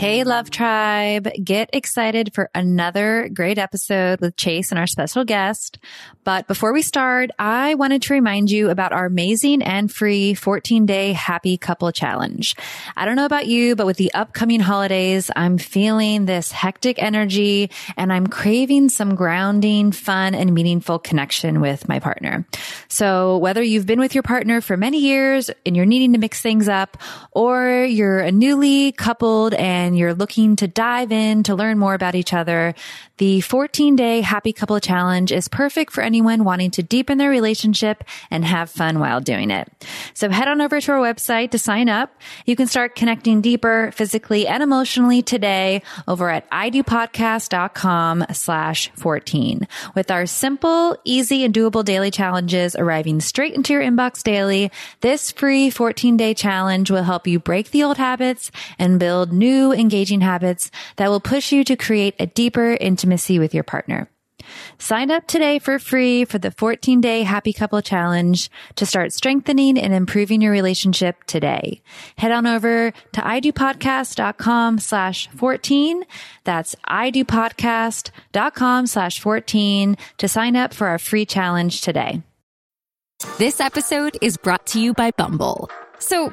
Hey, Love Tribe. Get excited for another great episode with Chase and our special guest. But before we start, I wanted to remind you about our amazing and free 14 day happy couple challenge. I don't know about you, but with the upcoming holidays, I'm feeling this hectic energy and I'm craving some grounding, fun, and meaningful connection with my partner. So whether you've been with your partner for many years and you're needing to mix things up, or you're a newly coupled and you're looking to dive in to learn more about each other, the 14 day happy couple challenge is perfect for anyone wanting to deepen their relationship and have fun while doing it. So head on over to our website to sign up. You can start connecting deeper physically and emotionally today over at idopodcast.com slash 14 with our simple, easy and doable daily challenges arriving straight into your inbox daily. This free 14 day challenge will help you break the old habits and build new engaging habits that will push you to create a deeper, intimacy with your partner. Sign up today for free for the 14 day happy couple challenge to start strengthening and improving your relationship today. Head on over to idopodcast.com slash 14. That's idopodcast.com slash 14 to sign up for our free challenge today. This episode is brought to you by Bumble. So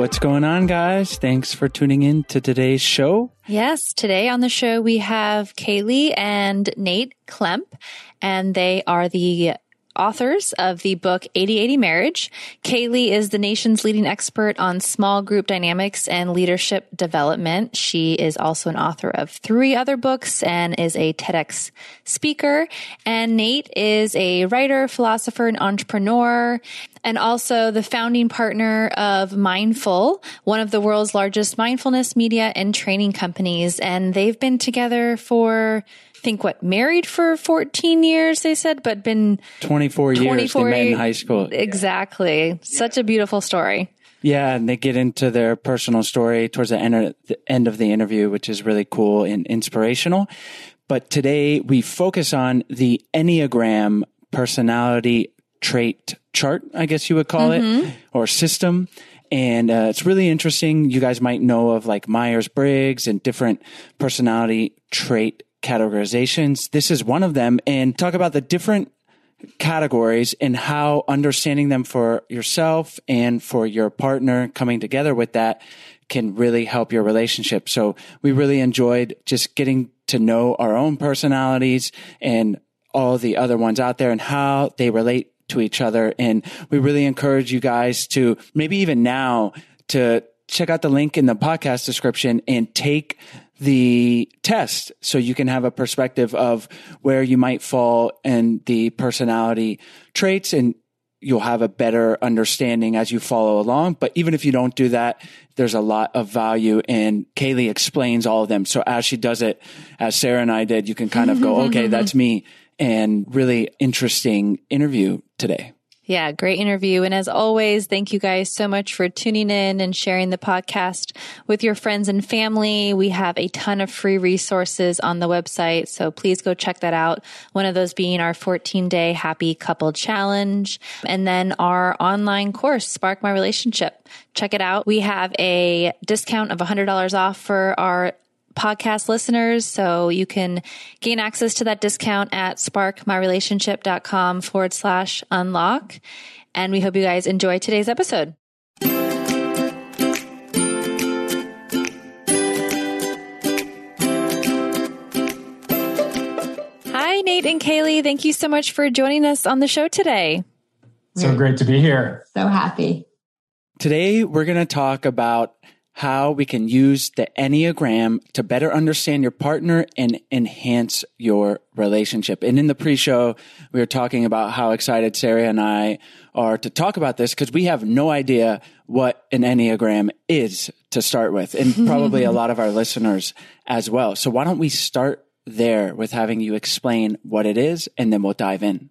What's going on, guys? Thanks for tuning in to today's show. Yes, today on the show we have Kaley and Nate Klemp, and they are the authors of the book 8080 Marriage. Kaley is the nation's leading expert on small group dynamics and leadership development. She is also an author of three other books and is a TEDx speaker. And Nate is a writer, philosopher, and entrepreneur and also the founding partner of Mindful, one of the world's largest mindfulness media and training companies. And they've been together for, I think what, married for 14 years, they said, but been 24 years 24 they met in high school. Exactly. Such a beautiful story. Yeah, and they get into their personal story towards the end, the end of the interview, which is really cool and inspirational. But today we focus on the Enneagram personality trait chart, I guess you would call it, or system. And uh, it's really interesting. You guys might know of like Myers Briggs and different personality trait categorizations. This is one of them. And talk about the different categories and how understanding them for yourself and for your partner coming together with that can really help your relationship. So we really enjoyed just getting to know our own personalities and all the other ones out there and how they relate to each other. And we really encourage you guys to maybe even now to check out the link in the podcast description and take the test so you can have a perspective of where you might fall in the personality traits and you'll have a better understanding as you follow along. But even if you don't do that, there's a lot of value and Kaley explains all of them. So as she does it, as Sarah and I did, you can kind of go, okay, that's me and really interesting interview today. Yeah, great interview. And as always, thank you guys so much for tuning in and sharing the podcast with your friends and family. We have a ton of free resources on the website. So please go check that out. One of those being our 14 day happy couple challenge and then our online course, Spark My Relationship. Check it out. We have a discount of $100 off for our podcast listeners. So you can gain access to that discount at sparkmyrelationship.com forward slash unlock. And we hope you guys enjoy today's episode. Hi, Nate Nate and Kaley, thank you so much for joining us on the show today. So great to be here. So happy. Today, we're going to talk about how we can use the Enneagram to better understand your partner and enhance your relationship. And in the pre-show, we were talking about how excited Sarah and I are to talk about this because we have no idea what an Enneagram is to start with, and probably a lot of our listeners as well. So why don't we start there with having you explain what it is and then we'll dive in.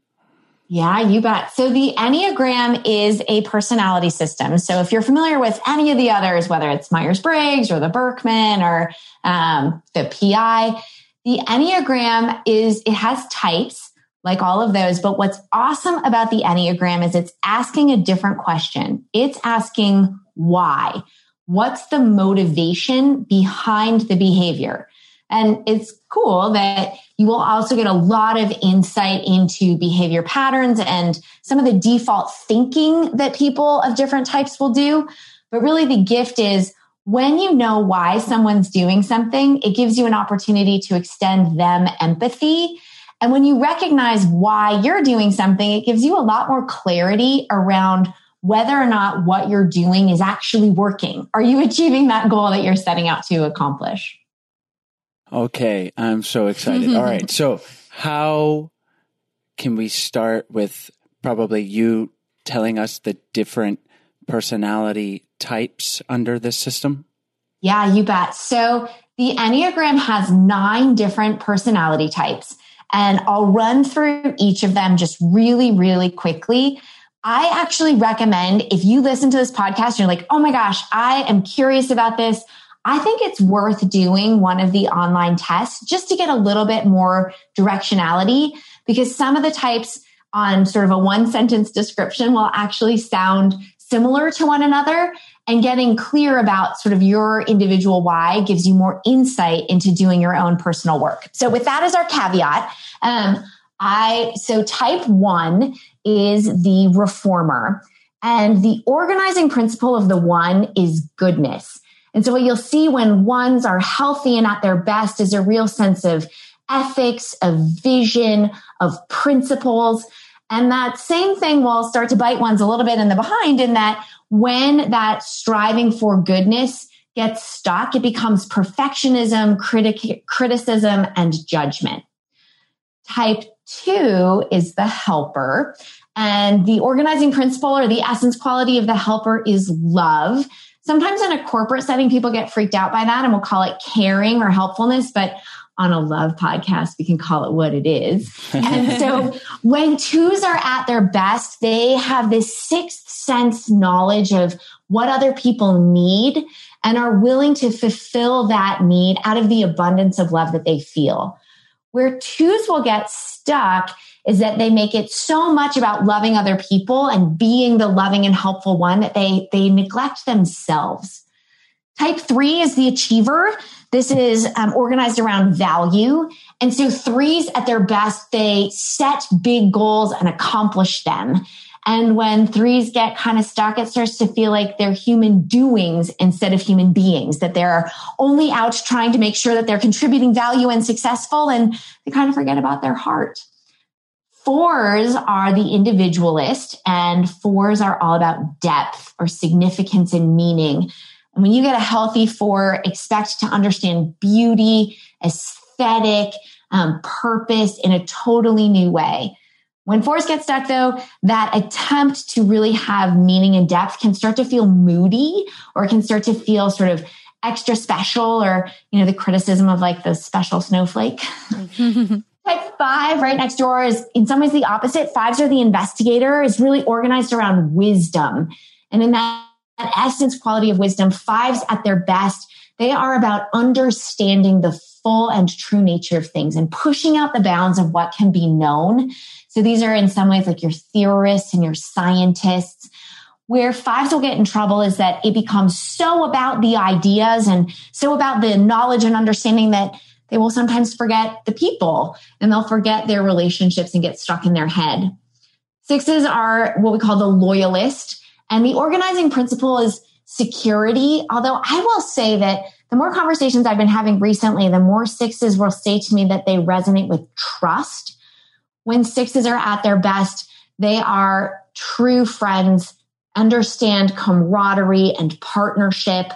Yeah, you bet. So the Enneagram is a personality system. So if you're familiar with any of the others, whether it's Myers Briggs or the Birkman or um, the PI, the Enneagram is, it has types like all of those. But what's awesome about the Enneagram is it's asking a different question. It's asking why. What's the motivation behind the behavior? And it's cool that you will also get a lot of insight into behavior patterns and some of the default thinking that people of different types will do. But really the gift is when you know why someone's doing something, it gives you an opportunity to extend them empathy. And when you recognize why you're doing something, it gives you a lot more clarity around whether or not what you're doing is actually working. Are you achieving that goal that you're setting out to accomplish? Okay, I'm so excited. All right. So, how can we start with probably you telling us the different personality types under this system? Yeah, you bet. So, the Enneagram has nine different personality types, and I'll run through each of them just really, really quickly. I actually recommend if you listen to this podcast, you're like, oh my gosh, I am curious about this. I think it's worth doing one of the online tests just to get a little bit more directionality because some of the types on sort of a one sentence description will actually sound similar to one another and getting clear about sort of your individual why gives you more insight into doing your own personal work. So with that as our caveat, um, I, so type one is the reformer and the organizing principle of the one is goodness. And so what you'll see when ones are healthy and at their best is a real sense of ethics, of vision, of principles. And that same thing will start to bite ones a little bit in the behind in that when that striving for goodness gets stuck, it becomes perfectionism, critic- criticism, and judgment. Type two is the helper. And the organizing principle or the essence quality of the helper is love. Sometimes in a corporate setting, people get freaked out by that and we'll call it caring or helpfulness, but on a love podcast, we can call it what it is. and so when twos are at their best, they have this sixth sense knowledge of what other people need and are willing to fulfill that need out of the abundance of love that they feel. Where twos will get stuck is that they make it so much about loving other people and being the loving and helpful one that they, they neglect themselves. Type three is the achiever. This is um, organized around value. And so threes at their best, they set big goals and accomplish them. And when threes get kind of stuck, it starts to feel like they're human doings instead of human beings, that they're only out trying to make sure that they're contributing value and successful. And they kind of forget about their heart. Fours are the individualist, and fours are all about depth or significance and meaning. And when you get a healthy four, expect to understand beauty, aesthetic, um, purpose in a totally new way. When fours get stuck, though, that attempt to really have meaning and depth can start to feel moody or can start to feel sort of extra special or, you know, the criticism of like the special snowflake. Type five, right next door, is in some ways the opposite. Fives are the investigator, is really organized around wisdom. And in that, that essence quality of wisdom, fives at their best, they are about understanding the full and true nature of things and pushing out the bounds of what can be known. So these are in some ways like your theorists and your scientists. Where fives will get in trouble is that it becomes so about the ideas and so about the knowledge and understanding that they will sometimes forget the people and they'll forget their relationships and get stuck in their head. Sixes are what we call the loyalist. And the organizing principle is security. Although I will say that the more conversations I've been having recently, the more sixes will say to me that they resonate with trust. when sixes are at their best, they are true friends, understand camaraderie and partnership,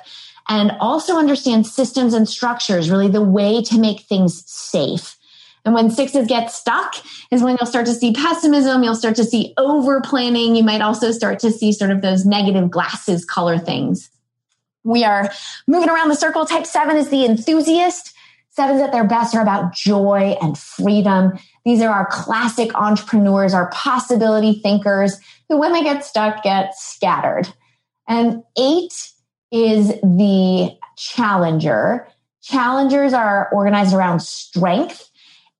and also understand systems and structures, really the way to make things safe. And when sixes get stuck is when you'll start to see pessimism. You'll start to see over planning. You might also start to see sort of those negative glasses color things. We are moving around the circle. Type seven is the enthusiast. Sevens at their best are about joy and freedom. These are our classic entrepreneurs, our possibility thinkers who, when they get stuck, get scattered. And eight is the challenger. Challengers are organized around strength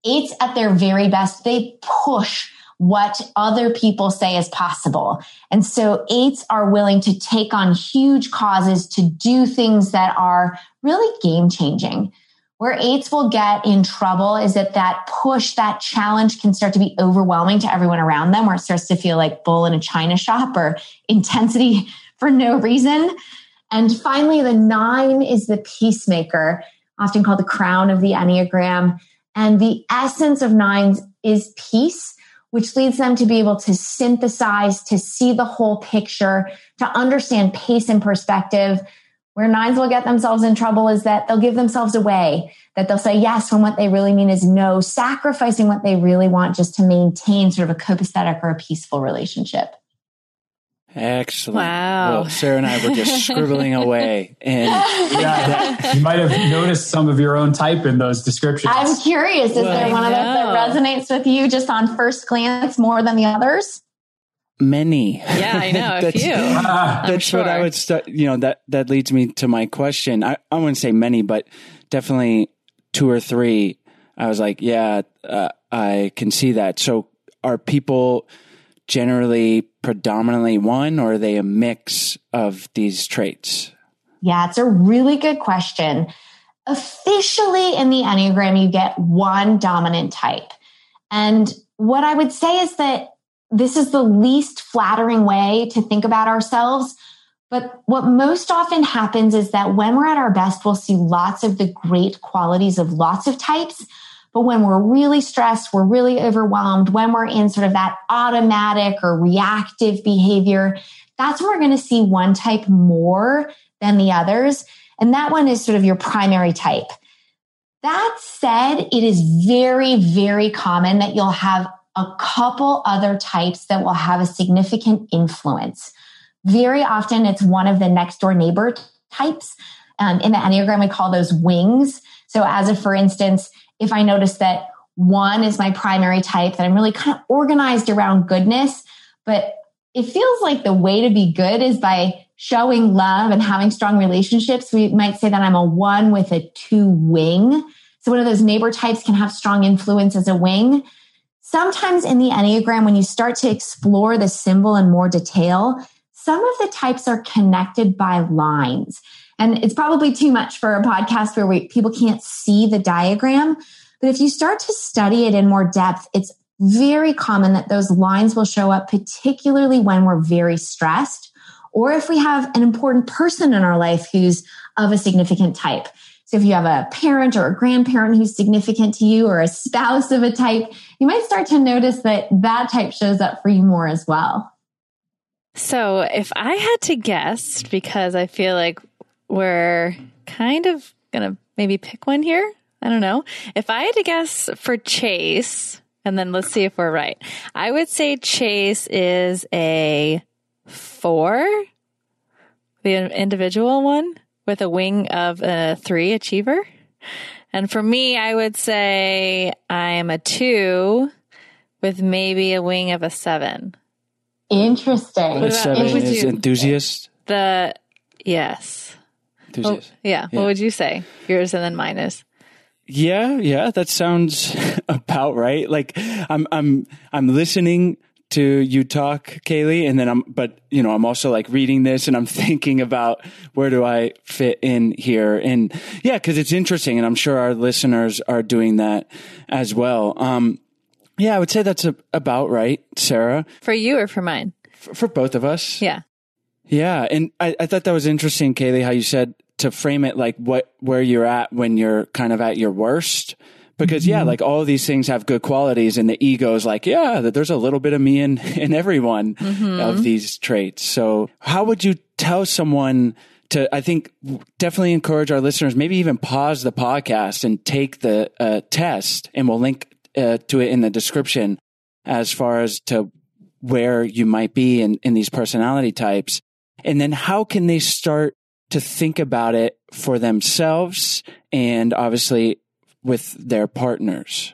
eights at their very best, they push what other people say is possible. And so eights are willing to take on huge causes to do things that are really game changing. Where eights will get in trouble is that that push, that challenge can start to be overwhelming to everyone around them, where it starts to feel like bull in a china shop or intensity for no reason. And finally, the nine is the peacemaker, often called the crown of the Enneagram. And the essence of nines is peace, which leads them to be able to synthesize, to see the whole picture, to understand pace and perspective. Where nines will get themselves in trouble is that they'll give themselves away, that they'll say yes when what they really mean is no, sacrificing what they really want just to maintain sort of a copacetic or a peaceful relationship. Excellent. Wow. Well, Sarah and I were just scribbling away. And yeah, you might have noticed some of your own type in those descriptions. I'm curious, is Well, there one of those that resonates with you just on first glance more than the others? many. Yeah, I know a That's- few. Ah, I'm That's what I would start. You know that that leads me to my question. I I wouldn't say many, but definitely two or three. I was like, yeah, uh, I can see that. So, are people generally predominantly one, or are they a mix of these traits? Yeah, it's a really good question. Officially in the Enneagram, you get one dominant type. And what I would say is that this is the least flattering way to think about ourselves. But what most often happens is that when we're at our best, we'll see lots of the great qualities of lots of types. But when we're really stressed, we're really overwhelmed, when we're in sort of that automatic or reactive behavior, that's when we're going to see one type more than the others. And that one is sort of your primary type. That said, it is very, very common that you'll have a couple other types that will have a significant influence. Very often, it's one of the next door neighbor types. Um, in the Enneagram, we call those wings. So, as a for instance, if I notice that one is my primary type, that I'm really kind of organized around goodness, but it feels like the way to be good is by showing love and having strong relationships. We might say that I'm a one with a two wing. So one of those neighbor types can have strong influence as a wing. Sometimes in the Enneagram, when you start to explore the symbol in more detail, some of the types are connected by lines. And it's probably too much for a podcast where we, people can't see the diagram. But if you start to study it in more depth, it's very common that those lines will show up, particularly when we're very stressed or if we have an important person in our life who's of a significant type. So if you have a parent or a grandparent who's significant to you or a spouse of a type, you might start to notice that that type shows up for you more as well. So, if I had to guess, because I feel like we're kind of going to maybe pick one here, I don't know. If I had to guess for Chase, and then let's see if we're right, I would say Chase is a four, the individual one with a wing of a three achiever. And for me, I would say I am a two with maybe a wing of a seven. Interesting. What The about- seven is enthusiast. The yes. Oh, yeah. Yeah. What would you say? Yours and then mine is. Yeah, yeah, that sounds about right. Like I'm I'm I'm listening to you talk, Kaley, and then I'm but you know, I'm also like reading this and I'm thinking about where do I fit in here. And yeah, because it's interesting and I'm sure our listeners are doing that as well. Um yeah, I would say that's a, about right, Sarah, For you or for mine? for, for both of us. Yeah. Yeah, and I, I thought that was interesting, Kaley, how you said to frame it like what where you're at when you're kind of at your worst, Because yeah, like all of these things have good qualities and the ego is like, yeah, that there's a little bit of me in, in everyone of these traits. So how would you tell someone to, I think definitely encourage our listeners, maybe even pause the podcast and take the uh, test and we'll link uh, to it in the description as far as to where you might be in, in these personality types. And then how can they start to think about it for themselves and obviously with their partners?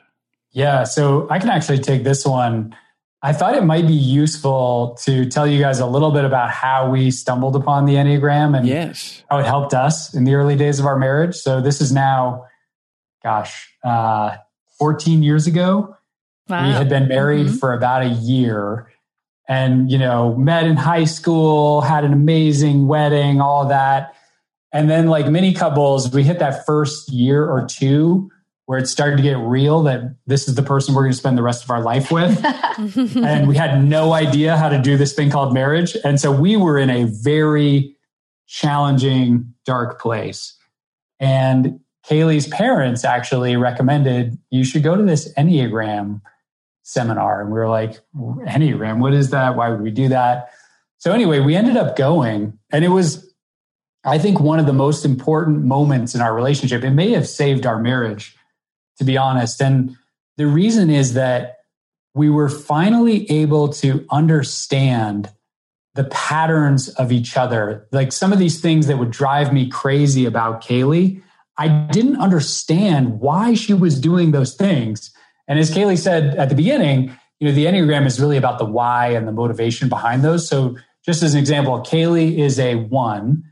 Yeah, so I can actually take this one. I thought it might be useful to tell you guys a little bit about how we stumbled upon the Enneagram and Yes. how it helped us in the early days of our marriage. So this is now, gosh, uh, 14 years ago. We had been married Mhm. for about a year and, you know, met in high school, had an amazing wedding, all that. And then, like many couples, we hit that first year or two where it started to get real that this is the person we're going to spend the rest of our life with. and we had no idea how to do this thing called marriage. And so we were in a very challenging, dark place. And Kaley's parents actually recommended you should go to this Enneagram seminar. And we were like, Enneagram, what is that? Why would we do that? So, anyway, we ended up going, and it was, I think, one of the most important moments in our relationship. It may have saved our marriage, to be honest. And the reason is that we were finally able to understand the patterns of each other. Like some of these things that would drive me crazy about Kaley, I didn't understand why she was doing those things. And as Kaley said at the beginning, you know, the Enneagram is really about the why and the motivation behind those. So just as an example, Kaley is a one,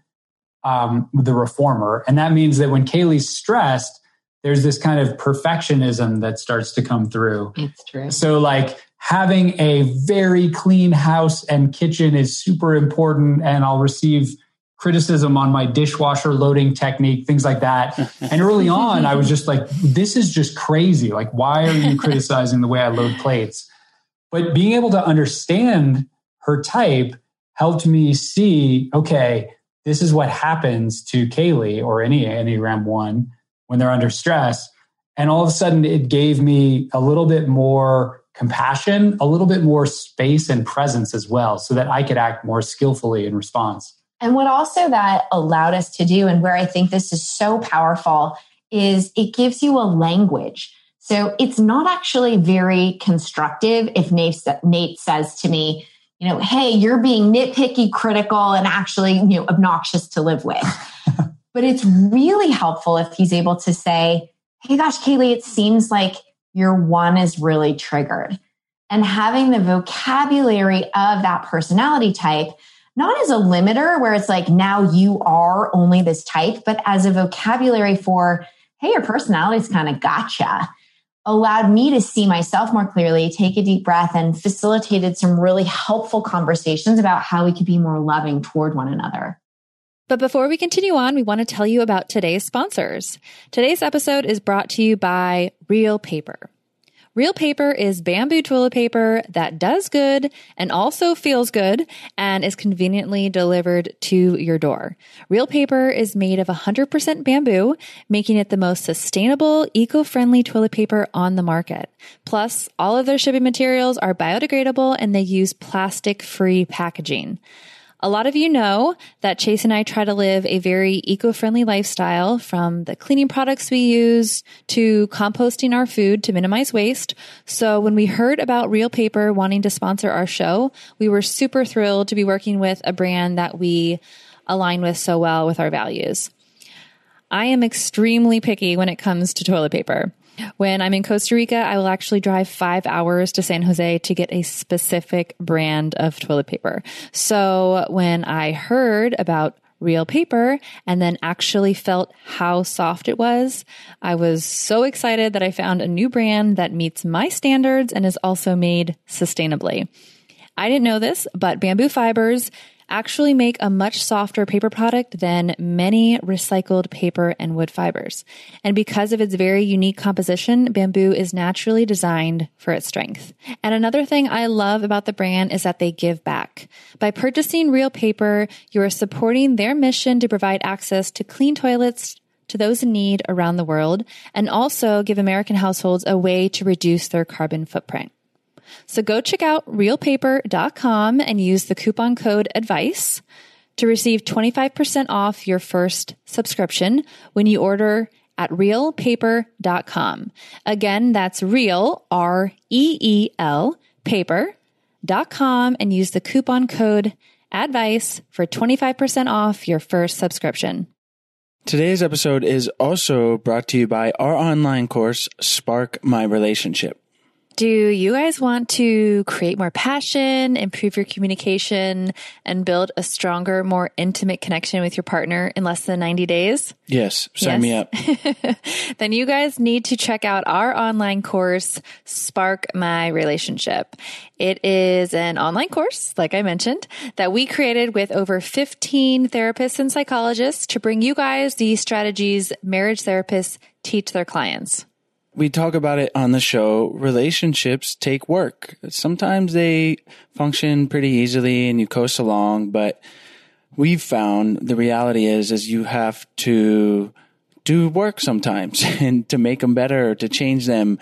um, the reformer. And that means that when Kaley's stressed, there's this kind of perfectionism that starts to come through. It's true. So, like having a very clean house and kitchen is super important, and I'll receive criticism on my dishwasher loading technique, things like that. And early on, I was just like, this is just crazy. Like, why are you criticizing the way I load plates? But being able to understand her type helped me see, okay, this is what happens to Kaley or any Enneagram one when they're under stress. And all of a sudden, it gave me a little bit more compassion, a little bit more space and presence as well, so that I could act more skillfully in response. And what also that allowed us to do, and where I think this is so powerful, is it gives you a language. So it's not actually very constructive if Nate, Nate says to me, you know, hey, you're being nitpicky, critical, and actually, you know, obnoxious to live with. but it's really helpful if he's able to say, hey, gosh, Kaley, it seems like your one is really triggered. And having the vocabulary of that personality type not as a limiter where it's like now you are only this type, but as a vocabulary for, hey, your personality's kind of gotcha, allowed me to see myself more clearly, take a deep breath, and facilitated some really helpful conversations about how we could be more loving toward one another. But before we continue on, we want to tell you about today's sponsors. Today's episode is brought to you by Reel Paper. Reel paper is bamboo toilet paper that does good and also feels good and is conveniently delivered to your door. Reel paper is made of 100% bamboo, making it the most sustainable, eco-friendly toilet paper on the market. Plus, all of their shipping materials are biodegradable and they use plastic-free packaging. A lot of you know that Chase and I try to live a very eco-friendly lifestyle from the cleaning products we use to composting our food to minimize waste. So when we heard about Reel Paper wanting to sponsor our show, we were super thrilled to be working with a brand that we align with so well with our values. I am extremely picky when it comes to toilet paper. When I'm in Costa Rica, I will actually drive five hours to San Jose to get a specific brand of toilet paper. So when I heard about reel paper and then actually felt how soft it was, I was so excited that I found a new brand that meets my standards and is also made sustainably. I didn't know this, but bamboo fibers actually make a much softer paper product than many recycled paper and wood fibers. And because of its very unique composition, bamboo is naturally designed for its strength. And another thing I love about the brand is that they give back. By purchasing reel paper, you are supporting their mission to provide access to clean toilets to those in need around the world and also give American households a way to reduce their carbon footprint. So go check out reelpaper.com and use the coupon code advice to receive 25% off your first subscription when you order at reelpaper.com. Again, that's reel, R E E L, paper.com and use the coupon code advice for 25% off your first subscription. Today's episode is also brought to you by our online course, Spark My Relationship. Do you guys want to create more passion, improve your communication, and build a stronger, more intimate connection with your partner in less than 90 days? Yes, sign me up. then you guys need to check out our online course, Spark My Relationship. It is an online course, like I mentioned, that we created with over 15 therapists and psychologists to bring you guys the strategies marriage therapists teach their clients we talk about it on the show. Relationships take work. Sometimes they function pretty easily and you coast along, but we've found the reality is, is you have to do work sometimes and to make them better, to change them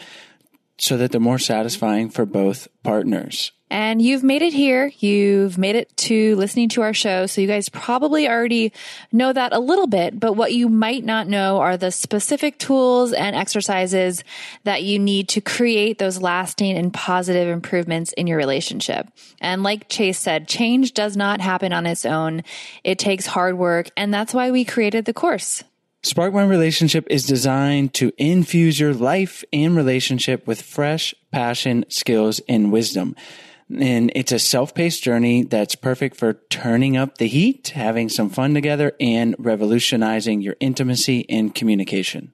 so that they're more satisfying for both partners. And you've made it here. You've made it to listening to our show. So you guys probably already know that a little bit, but what you might not know are the specific tools and exercises that you need to create those lasting and positive improvements in your relationship. And like Chase said, change does not happen on its own. It takes hard work. And that's why we created the course. Spark One Relationship is designed to infuse your life and relationship with fresh passion, skills, and wisdom. And it's a self paced journey that's perfect for turning up the heat, having some fun together, and revolutionizing your intimacy and communication.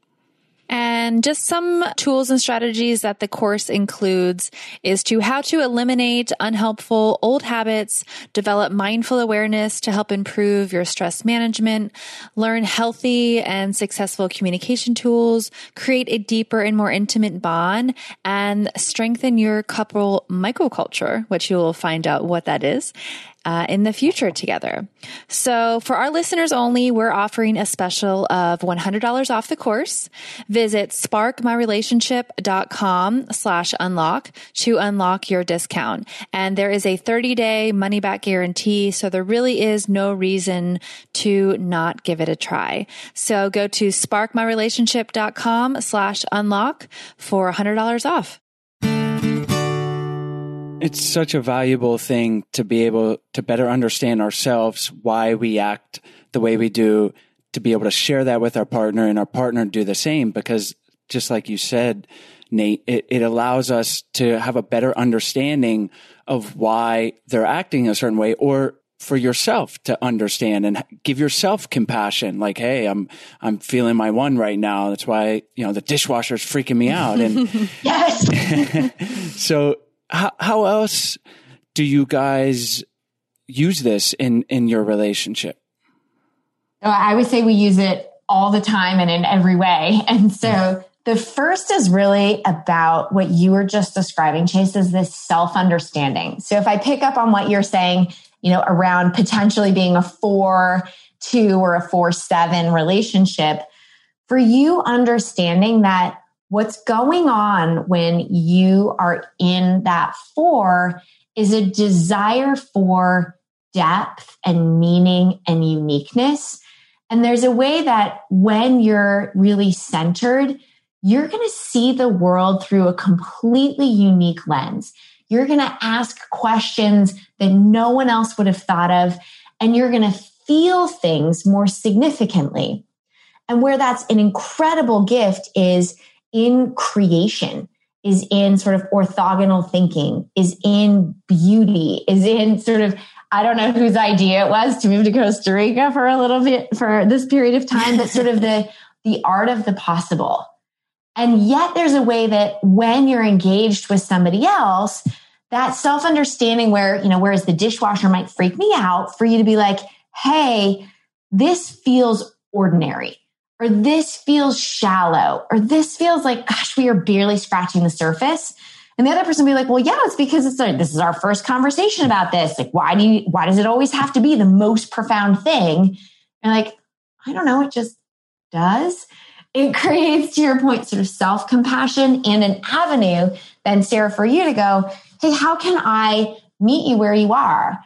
And just some tools and strategies that the course includes is to how to eliminate unhelpful old habits, develop mindful awareness to help improve your stress management, learn healthy and successful communication tools, create a deeper and more intimate bond, and strengthen your couple microculture, which you will find out what that is uh, in the future together. So for our listeners only, we're offering a special of $100 off the course. Visit sparkmyrelationship.com slash unlock to unlock your discount. And there is a 30 day money back guarantee. So there really is no reason to not give it a try. So go to sparkmyrelationship.com slash unlock for $100 off. It's such a valuable thing to be able to better understand ourselves, why we act the way we do, to be able to share that with our partner and our partner do the same. Because just like you said, Nate, it, it allows us to have a better understanding of why they're acting a certain way or for yourself to understand and give yourself compassion. Like, hey, I'm I'm feeling my one right now. That's why you know the dishwasher's freaking me out. And yes. so how, how else do you guys use this in, in your relationship? I would say we use it all the time and in every way. And so the first is really about what you were just describing, Chase, is this self understanding. So if I pick up on what you're saying, you know, around potentially being a four, two or a four, seven relationship, for you understanding that What's going on when you are in that four is a desire for depth and meaning and uniqueness. And there's a way that when you're really centered, you're going to see the world through a completely unique lens. You're going to ask questions that no one else would have thought of, and you're going to feel things more significantly. And where that's an incredible gift is in creation, is in sort of orthogonal thinking, is in beauty, is in sort of, I don't know whose idea it was to move to Costa Rica for a little bit for this period of time, but sort of the, the art of the possible. And yet there's a way that when you're engaged with somebody else, that self understanding where, you know, whereas the dishwasher might freak me out for you to be like, Hey, this feels ordinary or this feels shallow, or this feels like, gosh, we are barely scratching the surface. And the other person will be like, well, yeah, it's because it's like, this is our first conversation about this. Like, why do you, why does it always have to be the most profound thing? And like, I don't know. It just does, it creates, to your point, sort of self compassion and an avenue then, Sarah, for you to go, hey, how can I meet you where you are?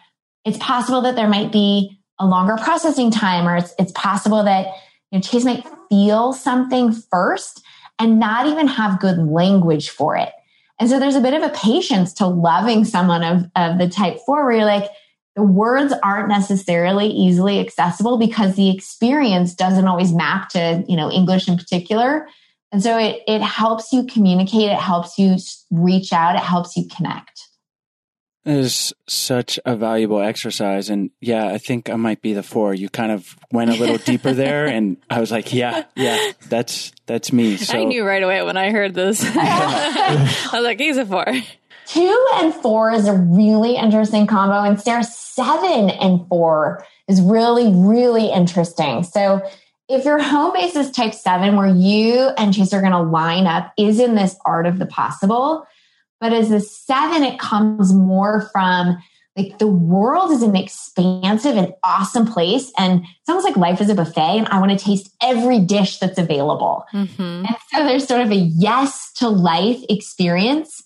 It's possible that there might be a longer processing time, or it's, it's possible that you know, Chase might feel something first and not even have good language for it. And so there's a bit of a patience to loving someone of, of the type four where you're like, the words aren't necessarily easily accessible because the experience doesn't always map to, you know, English in particular. And so it, it helps you communicate, it helps you reach out, it helps you connect. It is such a valuable exercise. And yeah, I think I might be the four. You kind of went a little deeper there and I was like, yeah, yeah, that's, that's me. So I knew right away when I heard this. I was like, he's a four. Two and four is a really interesting combo. And Sarah, seven and four is really, really interesting. So if your home base is type seven, where you and Chase are going to line up, is in this art of the possible. But as a seven, it comes more from like the world is an expansive and awesome place. And it's almost like life is a buffet, and I want to taste every dish that's available. Mm-hmm. And so there's sort of a yes to life experience.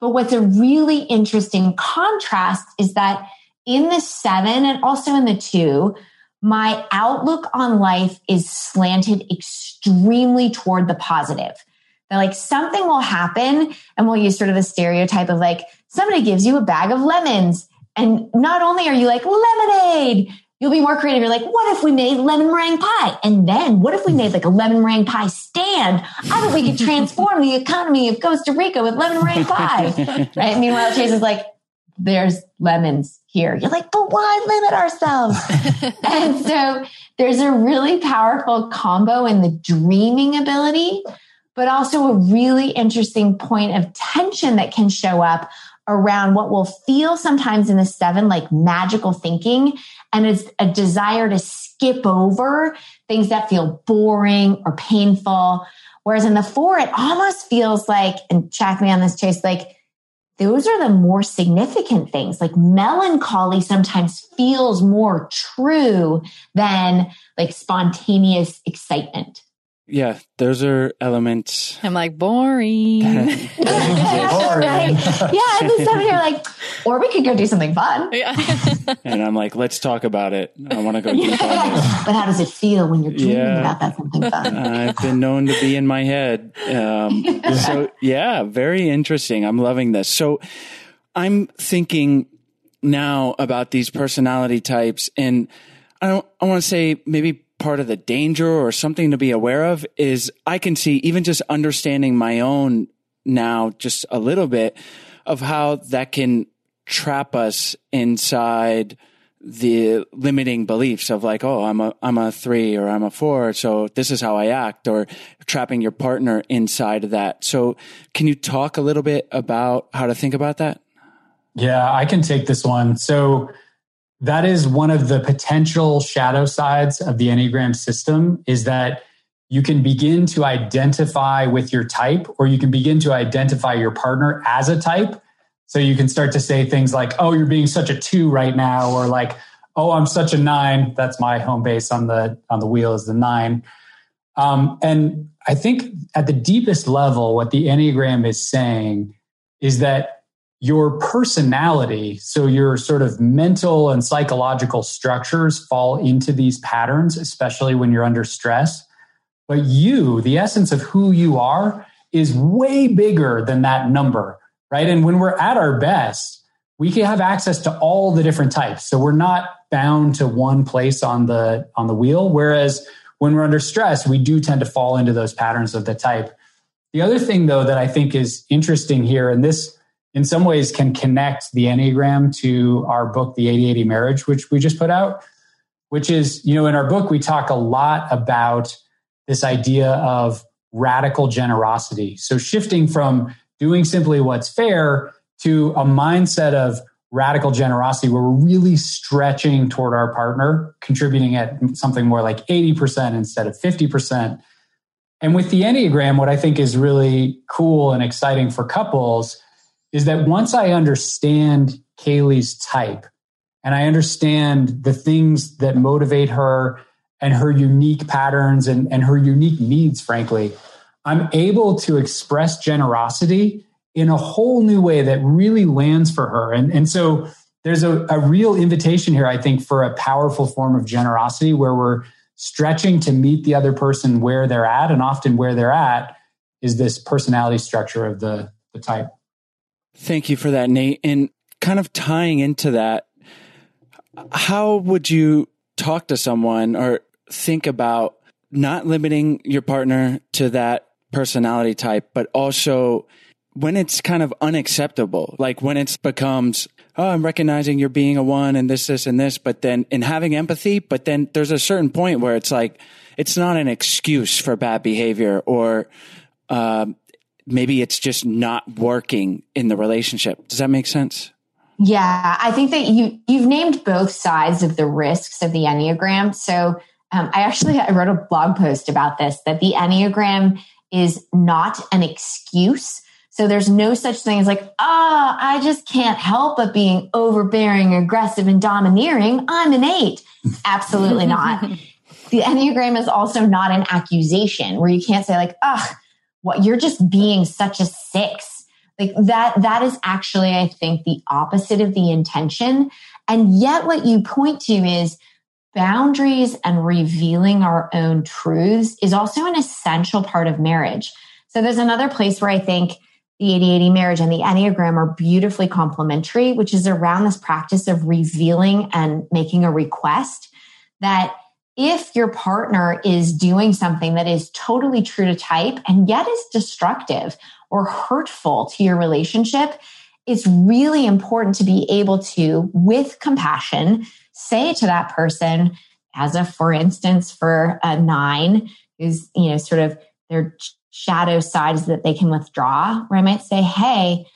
But what's a really interesting contrast is that in the seven and also in the two, my outlook on life is slanted extremely toward the positive. That like something will happen and we'll use sort of the stereotype of like somebody gives you a bag of lemons and not only are you like lemonade, you'll be more creative. You're like, what if we made lemon meringue pie? And then what if we made like a lemon meringue pie stand? I bet we could transform the economy of Costa Rica with lemon meringue pie. right? Meanwhile, Chase is like, there's lemons here. You're like, but why limit ourselves? and so there's a really powerful combo in the dreaming ability, but also a really interesting point of tension that can show up around what will feel sometimes in the seven like magical thinking and it's a desire to skip over things that feel boring or painful. Whereas in the four, it almost feels like, and check me on this chase, like those are the more significant things. Like melancholy sometimes feels more true than like spontaneous excitement. Yeah, those are elements. I'm like boring. boring. right? Yeah, and then somebody are like, or we could go do something fun. Yeah. and I'm like, let's talk about it. I want to go yeah. on this. But how does it feel when you're dreaming yeah. about that something fun? I've been known to be in my head. Um, so yeah, very interesting. I'm loving this. So I'm thinking now about these personality types, and I don't. I want to say maybe part of the danger or something to be aware of is I can see even just understanding my own now just a little bit of how that can trap us inside the limiting beliefs of like, oh, I'm a, I'm a three or I'm a four. So this is how I act or trapping your partner inside of that. So can you talk a little bit about how to think about that? Yeah, I can take this one. So that is one of the potential shadow sides of the Enneagram system is that you can begin to identify with your type or you can begin to identify your partner as a type. So you can start to say things like, oh, you're being such a two right now, or like, oh, I'm such a nine. That's my home base on the on the wheel is the nine. Um, and I think at the deepest level, what the Enneagram is saying is that your personality, so your sort of mental and psychological structures fall into these patterns, especially when you're under stress. But you, the essence of who you are, is way bigger than that number, right? And when we're at our best, we can have access to all the different types. So we're not bound to one place on the on the wheel. Whereas when we're under stress, we do tend to fall into those patterns of the type. The other thing, though, that I think is interesting here, and this in some ways can connect the Enneagram to our book, The 80 80 Marriage, which we just put out, which is, you know, in our book, we talk a lot about this idea of radical generosity. So shifting from doing simply what's fair to a mindset of radical generosity where we're really stretching toward our partner, contributing at something more like 80% instead of 50%. And with the Enneagram, what I think is really cool and exciting for couples is that once I understand Kaley's type and I understand the things that motivate her and her unique patterns and, and her unique needs, frankly, I'm able to express generosity in a whole new way that really lands for her. And, and so there's a, a real invitation here, I think, for a powerful form of generosity where we're stretching to meet the other person where they're at. And often where they're at is this personality structure of the, the type. Thank you for that, Nate. And kind of tying into that, how would you talk to someone or think about not limiting your partner to that personality type, but also when it's kind of unacceptable, like when it becomes, oh, I'm recognizing you're being a one and this, this, and this, but then in having empathy, but then there's a certain point where it's like, it's not an excuse for bad behavior or, um, maybe it's just not working in the relationship. Does that make sense? Yeah, I think that you you've named both sides of the risks of the Enneagram. So um, I actually I wrote a blog post about this that the Enneagram is not an excuse. So there's no such thing as like, ah, oh, I just can't help but being overbearing, aggressive, and domineering. I'm an eight. Absolutely not. The Enneagram is also not an accusation where you can't say like, ah, oh, what you're just being such a six like that, that is actually, I think, the opposite of the intention. And yet what you point to is boundaries and revealing our own truths is also an essential part of marriage. So there's another place where I think the 80-80 marriage and the Enneagram are beautifully complementary, which is around this practice of revealing and making a request that if your partner is doing something that is totally true to type and yet is destructive or hurtful to your relationship, it's really important to be able to, with compassion, say to that person, as a for instance, for a nine, who's, you know, sort of their shadow sides that they can withdraw, where I might say, Hey,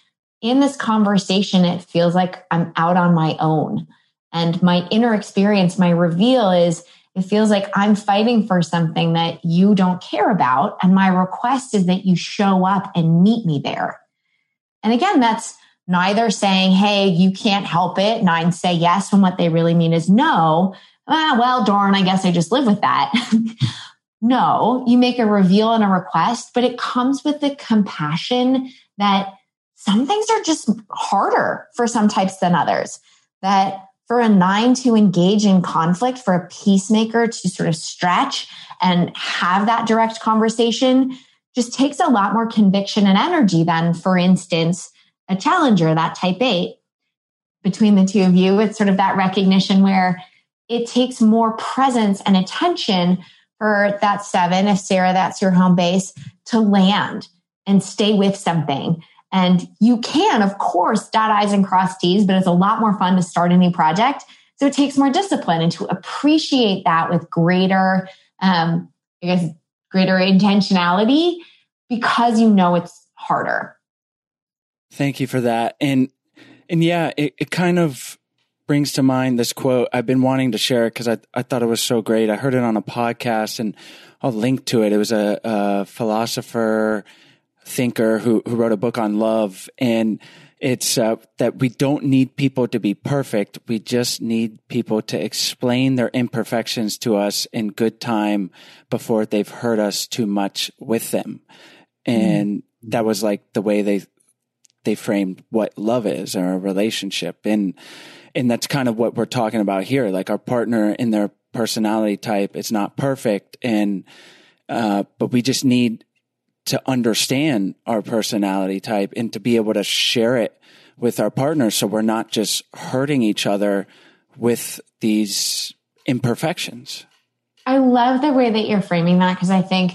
in this conversation, it feels like I'm out on my own. And my inner experience, my reveal is it feels like I'm fighting for something that you don't care about. And my request is that you show up and meet me there. And again, that's neither saying, Hey, you can't help it. Nine say yes when what they really mean is no. Ah, well, darn, I guess I just live with that. no, you make a reveal and a request, but it comes with the compassion that some things are just harder for some types than others. That for a nine to engage in conflict, for a peacemaker to sort of stretch and have that direct conversation just takes a lot more conviction and energy than, for instance, a challenger, that type eight. Between the two of you, it's sort of that recognition where it takes more presence and attention for that seven, if Sarah, that's your home base, to land and stay with something and you can, of course, dot I's and cross T's, but it's a lot more fun to start a new project. So it takes more discipline and to appreciate that with greater, um, I guess, greater intentionality because you know it's harder. Thank you for that. And, and yeah, it, it kind of brings to mind this quote. I've been wanting to share it because I, I thought it was so great. I heard it on a podcast and I'll link to it. It was a, a philosopher, thinker who, who wrote a book on love. And it's uh, that we don't need people to be perfect. We just need people to explain their imperfections to us in good time before they've hurt us too much with them. And mm-hmm. that was like the way they they framed what love is or a relationship. And and that's kind of what we're talking about here. Like our partner in their personality type, it's not perfect. And uh, but we just need to understand our personality type and to be able to share it with our partners so we're not just hurting each other with these imperfections. I love the way that you're framing that because I think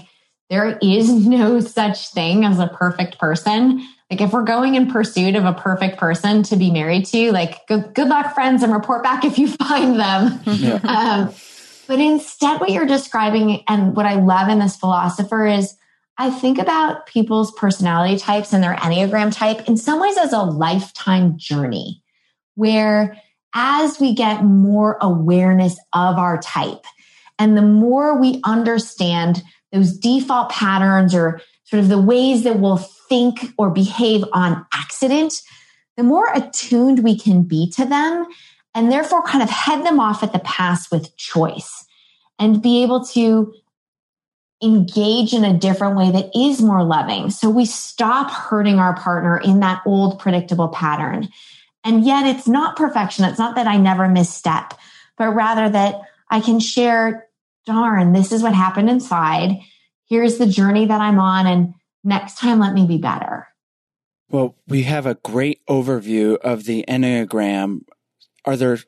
there is no such thing as a perfect person. Like if we're going in pursuit of a perfect person to be married to, like good, good luck friends and report back if you find them. Yeah. Um, but instead what you're describing and what I love in this philosopher is I think about people's personality types and their Enneagram type in some ways as a lifetime journey where as we get more awareness of our type and the more we understand those default patterns or sort of the ways that we'll think or behave on accident, the more attuned we can be to them and therefore kind of head them off at the pass with choice. and be able to engage in a different way that is more loving. So we stop hurting our partner in that old predictable pattern. And yet it's not perfection. It's not that I never misstep, but rather that I can share, darn, this is what happened inside. Here's the journey that I'm on. And next time, let me be better. Well, we have a great overview of the Enneagram. Are there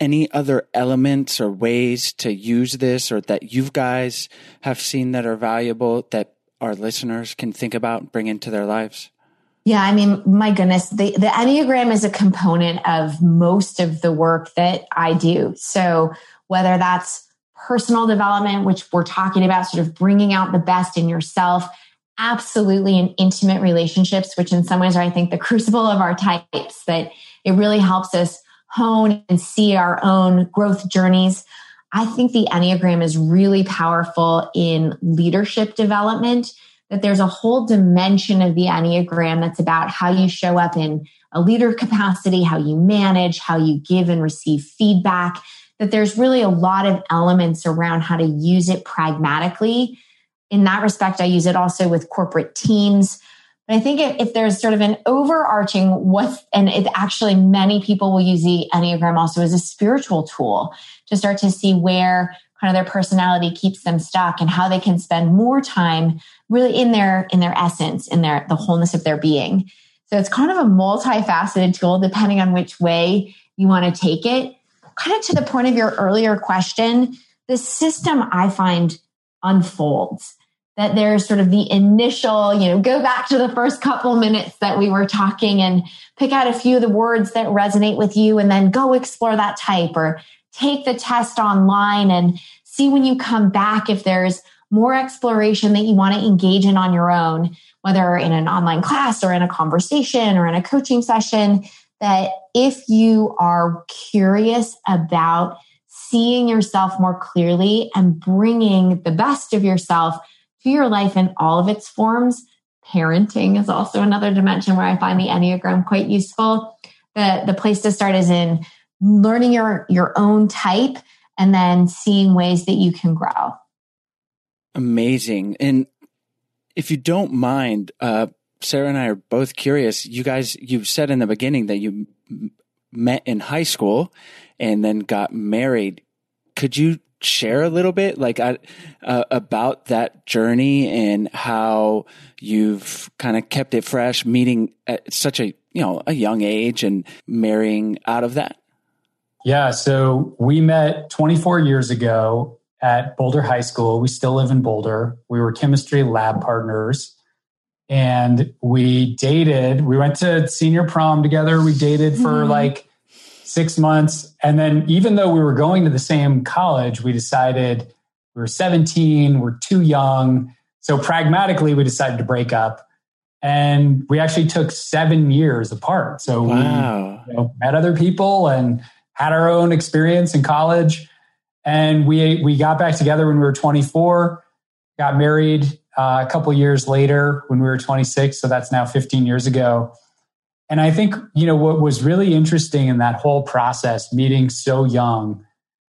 any other elements or ways to use this or that you guys have seen that are valuable that our listeners can think about bring into their lives? Yeah, I mean, my goodness, the, the Enneagram is a component of most of the work that I do. So whether that's personal development, which we're talking about, sort of bringing out the best in yourself, absolutely in intimate relationships, which in some ways are, I think, the crucible of our types, that it really helps us hone and see our own growth journeys. I think the Enneagram is really powerful in leadership development, that there's a whole dimension of the Enneagram that's about how you show up in a leader capacity, how you manage, how you give and receive feedback, that there's really a lot of elements around how to use it pragmatically. In that respect, I use it also with corporate teams I think if, if there's sort of an overarching what, and it actually many people will use the Enneagram also as a spiritual tool to start to see where kind of their personality keeps them stuck and how they can spend more time really in their in their essence in their the wholeness of their being. So it's kind of a multifaceted tool depending on which way you want to take it. Kind of to the point of your earlier question the system i find unfolds that there's sort of the initial, you know, go back to the first couple minutes that we were talking and pick out a few of the words that resonate with you and then go explore that type or take the test online and see when you come back if there's more exploration that you want to engage in on your own, whether in an online class or in a conversation or in a coaching session, that if you are curious about seeing yourself more clearly and bringing the best of yourself to your life in all of its forms. Parenting is also another dimension where I find the Enneagram quite useful. The, the place to start is in learning your, your own type and then seeing ways that you can grow. Amazing. And if you don't mind, uh, Sarah and I are both curious. You guys, you said in the beginning that you met in high school and then got married. Could you share a little bit like uh, about that journey and how you've kind of kept it fresh meeting at such a you know a young age and marrying out of that? Yeah so we met 24 years ago at boulder high school. We still live in boulder. We were chemistry lab partners. And we dated we went to senior prom together. We dated for mm-hmm. like six months. And then, even though we were going to the same college, we decided we were 17, we're too young. So, pragmatically, we decided to break up. And we actually took seven years apart. So, wow. we you know, met other people and had our own experience in college. And we, we got back together when we were 24, got married uh, a couple years later when we were 26. So, that's now 15 years ago. And I think, you know, what was really interesting in that whole process, meeting so young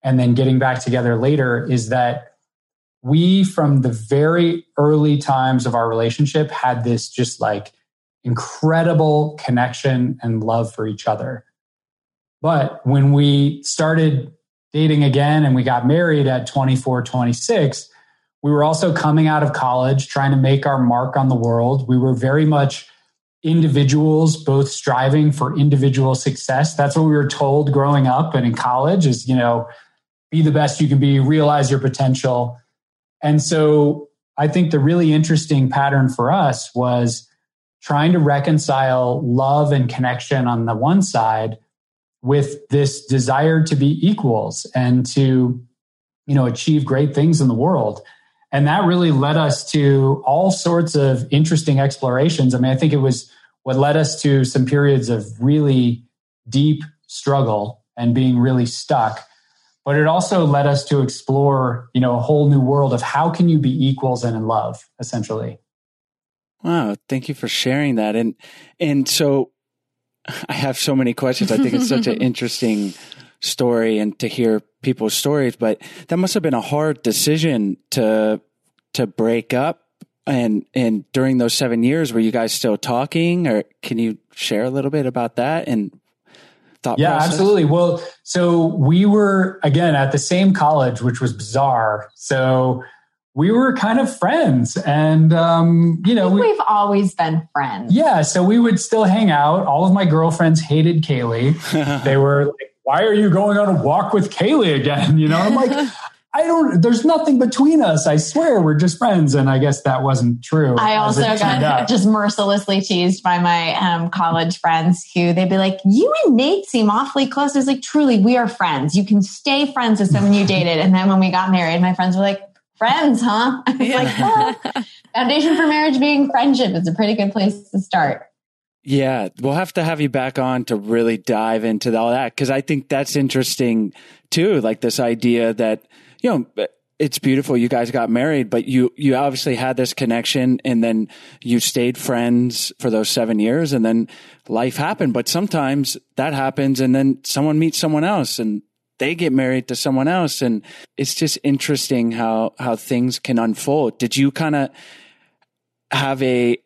and then getting back together later, is that we, from the very early times of our relationship, had this just like incredible connection and love for each other. But when we started dating again and we got married at 24, 26, we were also coming out of college, trying to make our mark on the world. We were very much individuals both striving for individual success. That's what we were told growing up and in college is, you know, be the best you can be, realize your potential. And so I think the really interesting pattern for us was trying to reconcile love and connection on the one side with this desire to be equals and to you know achieve great things in the world and that really led us to all sorts of interesting explorations. I mean, I think it was what led us to some periods of really deep struggle and being really stuck. But it also led us to explore, you know, a whole new world of how can you be equals and in love, essentially. Wow, thank you for sharing that. And and so I have so many questions. I think it's such an interesting story and to hear people's stories, but that must have been a hard decision to to break up. And and during those seven years, were you guys still talking, or can you share a little bit about that and thought? Yeah, process? absolutely. Well, so we were again at the same college, which was bizarre. So we were kind of friends, and um, you know, we, We've always been friends. yeah. So we would still hang out. All of my girlfriends hated Kaley. they were like, "Why are you going on a walk with Kaley again?" You know, I'm like. I don't, there's nothing between us. I swear we're just friends. And I guess that wasn't true. I also got out. just mercilessly teased by my um, college friends who they'd be like, You and Nate seem awfully close. I was like, Truly, we are friends. You can stay friends with someone you dated. And then when we got married, my friends were like, Friends, huh? I was like, well, Foundation for marriage being friendship is a pretty good place to start. Yeah, we'll have to have you back on to really dive into all that because I think that's interesting too. Like this idea that you know it's beautiful you guys got married, but you you obviously had this connection, and then you stayed friends for those seven years, and then life happened. But sometimes that happens, and then someone meets someone else, and they get married to someone else, and it's just interesting how how things can unfold. Did you kind of have a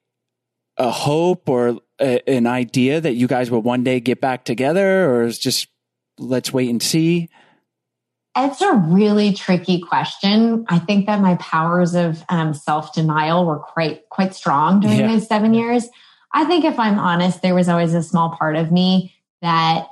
a hope or a, an idea that you guys will one day get back together, or is just let's wait and see? It's a really tricky question. I think that my powers of um, self denial were quite quite strong during Yeah. those seven years. I think if I'm honest, there was always a small part of me that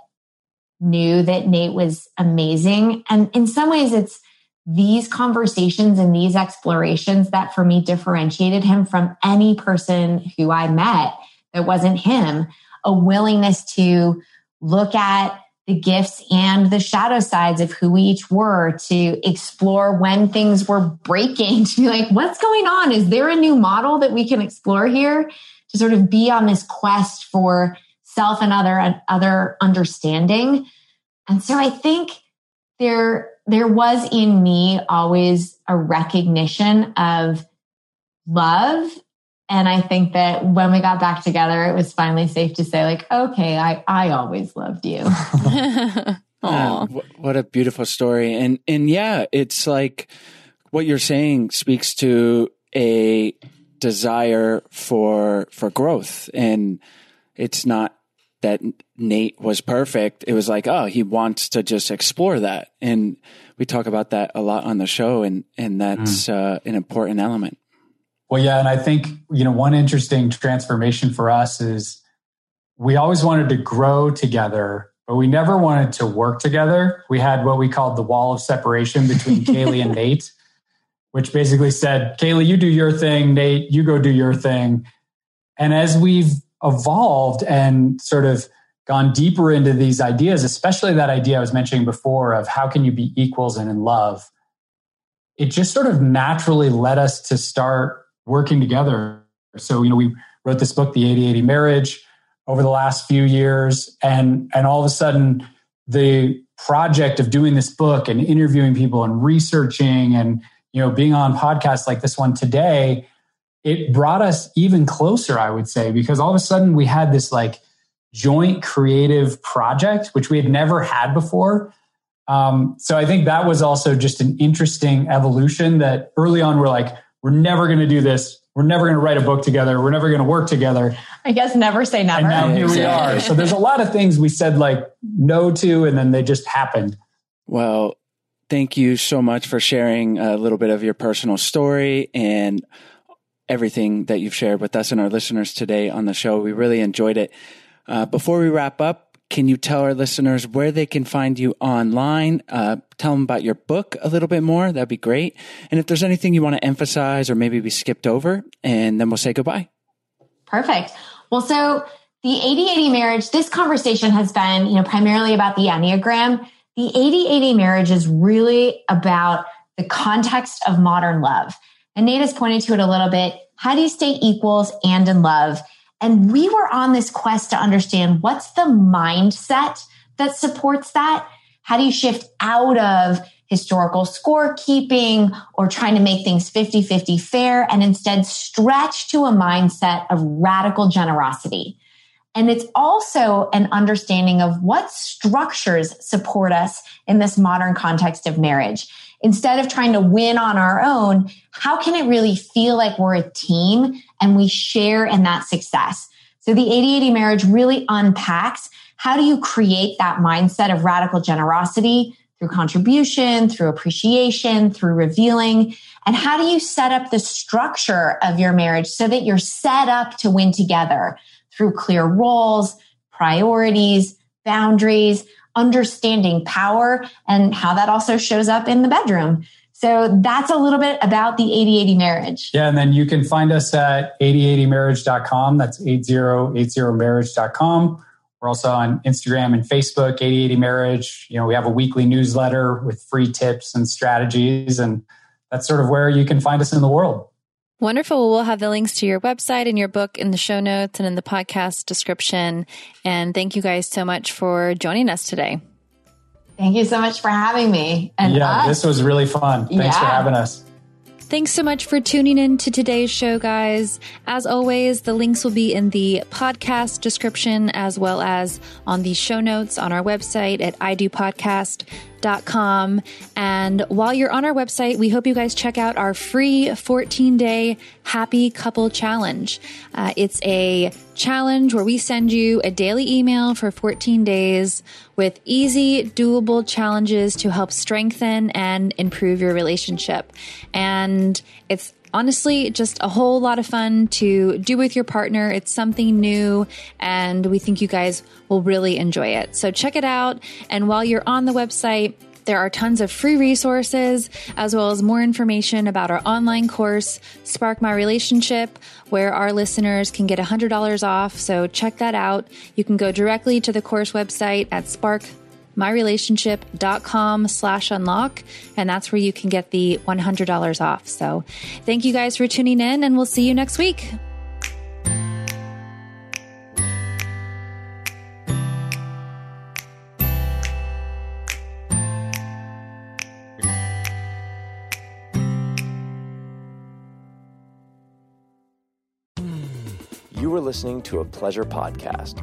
knew that Nate was amazing, and in some ways, it's these conversations and these explorations that for me differentiated him from any person who I met that wasn't him. A willingness to look at the gifts and the shadow sides of who we each were to explore when things were breaking to be like what's going on? Is there a new model that we can explore here? To sort of be on this quest for self and other and other understanding. And so i think there there was in me always a recognition of love and I think that when we got back together, it was finally safe to say, like, okay, I, I always loved you. Yeah, Aw. wh- what a beautiful story. And and yeah, it's like what you're saying speaks to a desire for for growth and it's not that Nate was perfect. It was like, oh, he wants to just explore that. And we talk about that a lot on the show and and that's uh, an important element. Well, yeah, and I think you know one interesting transformation for us is we always wanted to grow together, but we never wanted to work together. We had what we called the wall of separation between Kaley and Nate, which basically said, "Kaley, you do your thing; Nate, you go do your thing." And as we've evolved and sort of gone deeper into these ideas, especially that idea I was mentioning before of how can you be equals and in love, it just sort of naturally led us to start working together. So, you know, we wrote this book, The 80-80 Marriage, over the last few years. And, and all of a sudden, the project of doing this book and interviewing people and researching and, you know, being on podcasts like this one today, it brought us even closer, I would say, because all of a sudden we had this like joint creative project, which we had never had before. Um, so I think that was also just an interesting evolution that early on we're like, we're never going to do this. We're never going to write a book together. We're never going to work together. I guess never say never. And now here we are. So there's a lot of things we said like no to, and then they just happened. Well, thank you so much for sharing a little bit of your personal story and everything that you've shared with us and our listeners today on the show. We really enjoyed it. Uh, before we wrap up, can you tell our listeners where they can find you online? Uh, tell them about your book a little bit more. That'd be great. And if there's anything you want to emphasize or maybe we skipped over, and then we'll say goodbye. Perfect. Well, so the 80-80 marriage, this conversation has been, you know, primarily about the Enneagram. The 80-80 marriage is really about the context of modern love. And Nate has pointed to it a little bit. How do you stay equals and in love? And we were on this quest to understand what's the mindset that supports that? How do you shift out of historical scorekeeping or trying to make things 50 50 fair and instead stretch to a mindset of radical generosity? And it's also an understanding of what structures support us in this modern context of marriage. Instead of trying to win on our own, how can it really feel like we're a team and we share in that success? So the 8080 marriage really unpacks how do you create that mindset of radical generosity through contribution, through appreciation, through revealing? And how do you set up the structure of your marriage so that you're set up to win together through clear roles, priorities, boundaries, understanding power, and how that also shows up in the bedroom? So that's a little bit about the 8080 marriage. Yeah. And then you can find us at 8080marriage.com. That's 8080marriage.com. We're also on Instagram and Facebook, 8080 Marriage. You know, we have a weekly newsletter with free tips and strategies. And that's sort of where you can find us in the world. Wonderful. We'll have the links to your website and your book in the show notes and in the podcast description. And thank you guys so much for joining us today. Thank you so much for having me. And yeah, us. this was really fun. Thanks yeah. for having us. Thanks so much for tuning in to today's show, guys. As always, the links will be in the podcast description as well as on the show notes on our website at idopodcast.com. And while you're on our website, we hope you guys check out our free 14 day happy couple challenge. Uh, it's a challenge where we send you a daily email for 14 days with easy, doable challenges to help strengthen and improve your relationship. And it's honestly just a whole lot of fun to do with your partner. It's something new and we think you guys will really enjoy it. So check it out. And while you're on the website, there are tons of free resources as well as more information about our online course, Spark My Relationship, where our listeners can get $100 off. So check that out. You can go directly to the course website at sparkmyrelationship.com slash unlock. And that's where you can get the $100 off. So thank you guys for tuning in and we'll see you next week. You are listening to a pleasure podcast.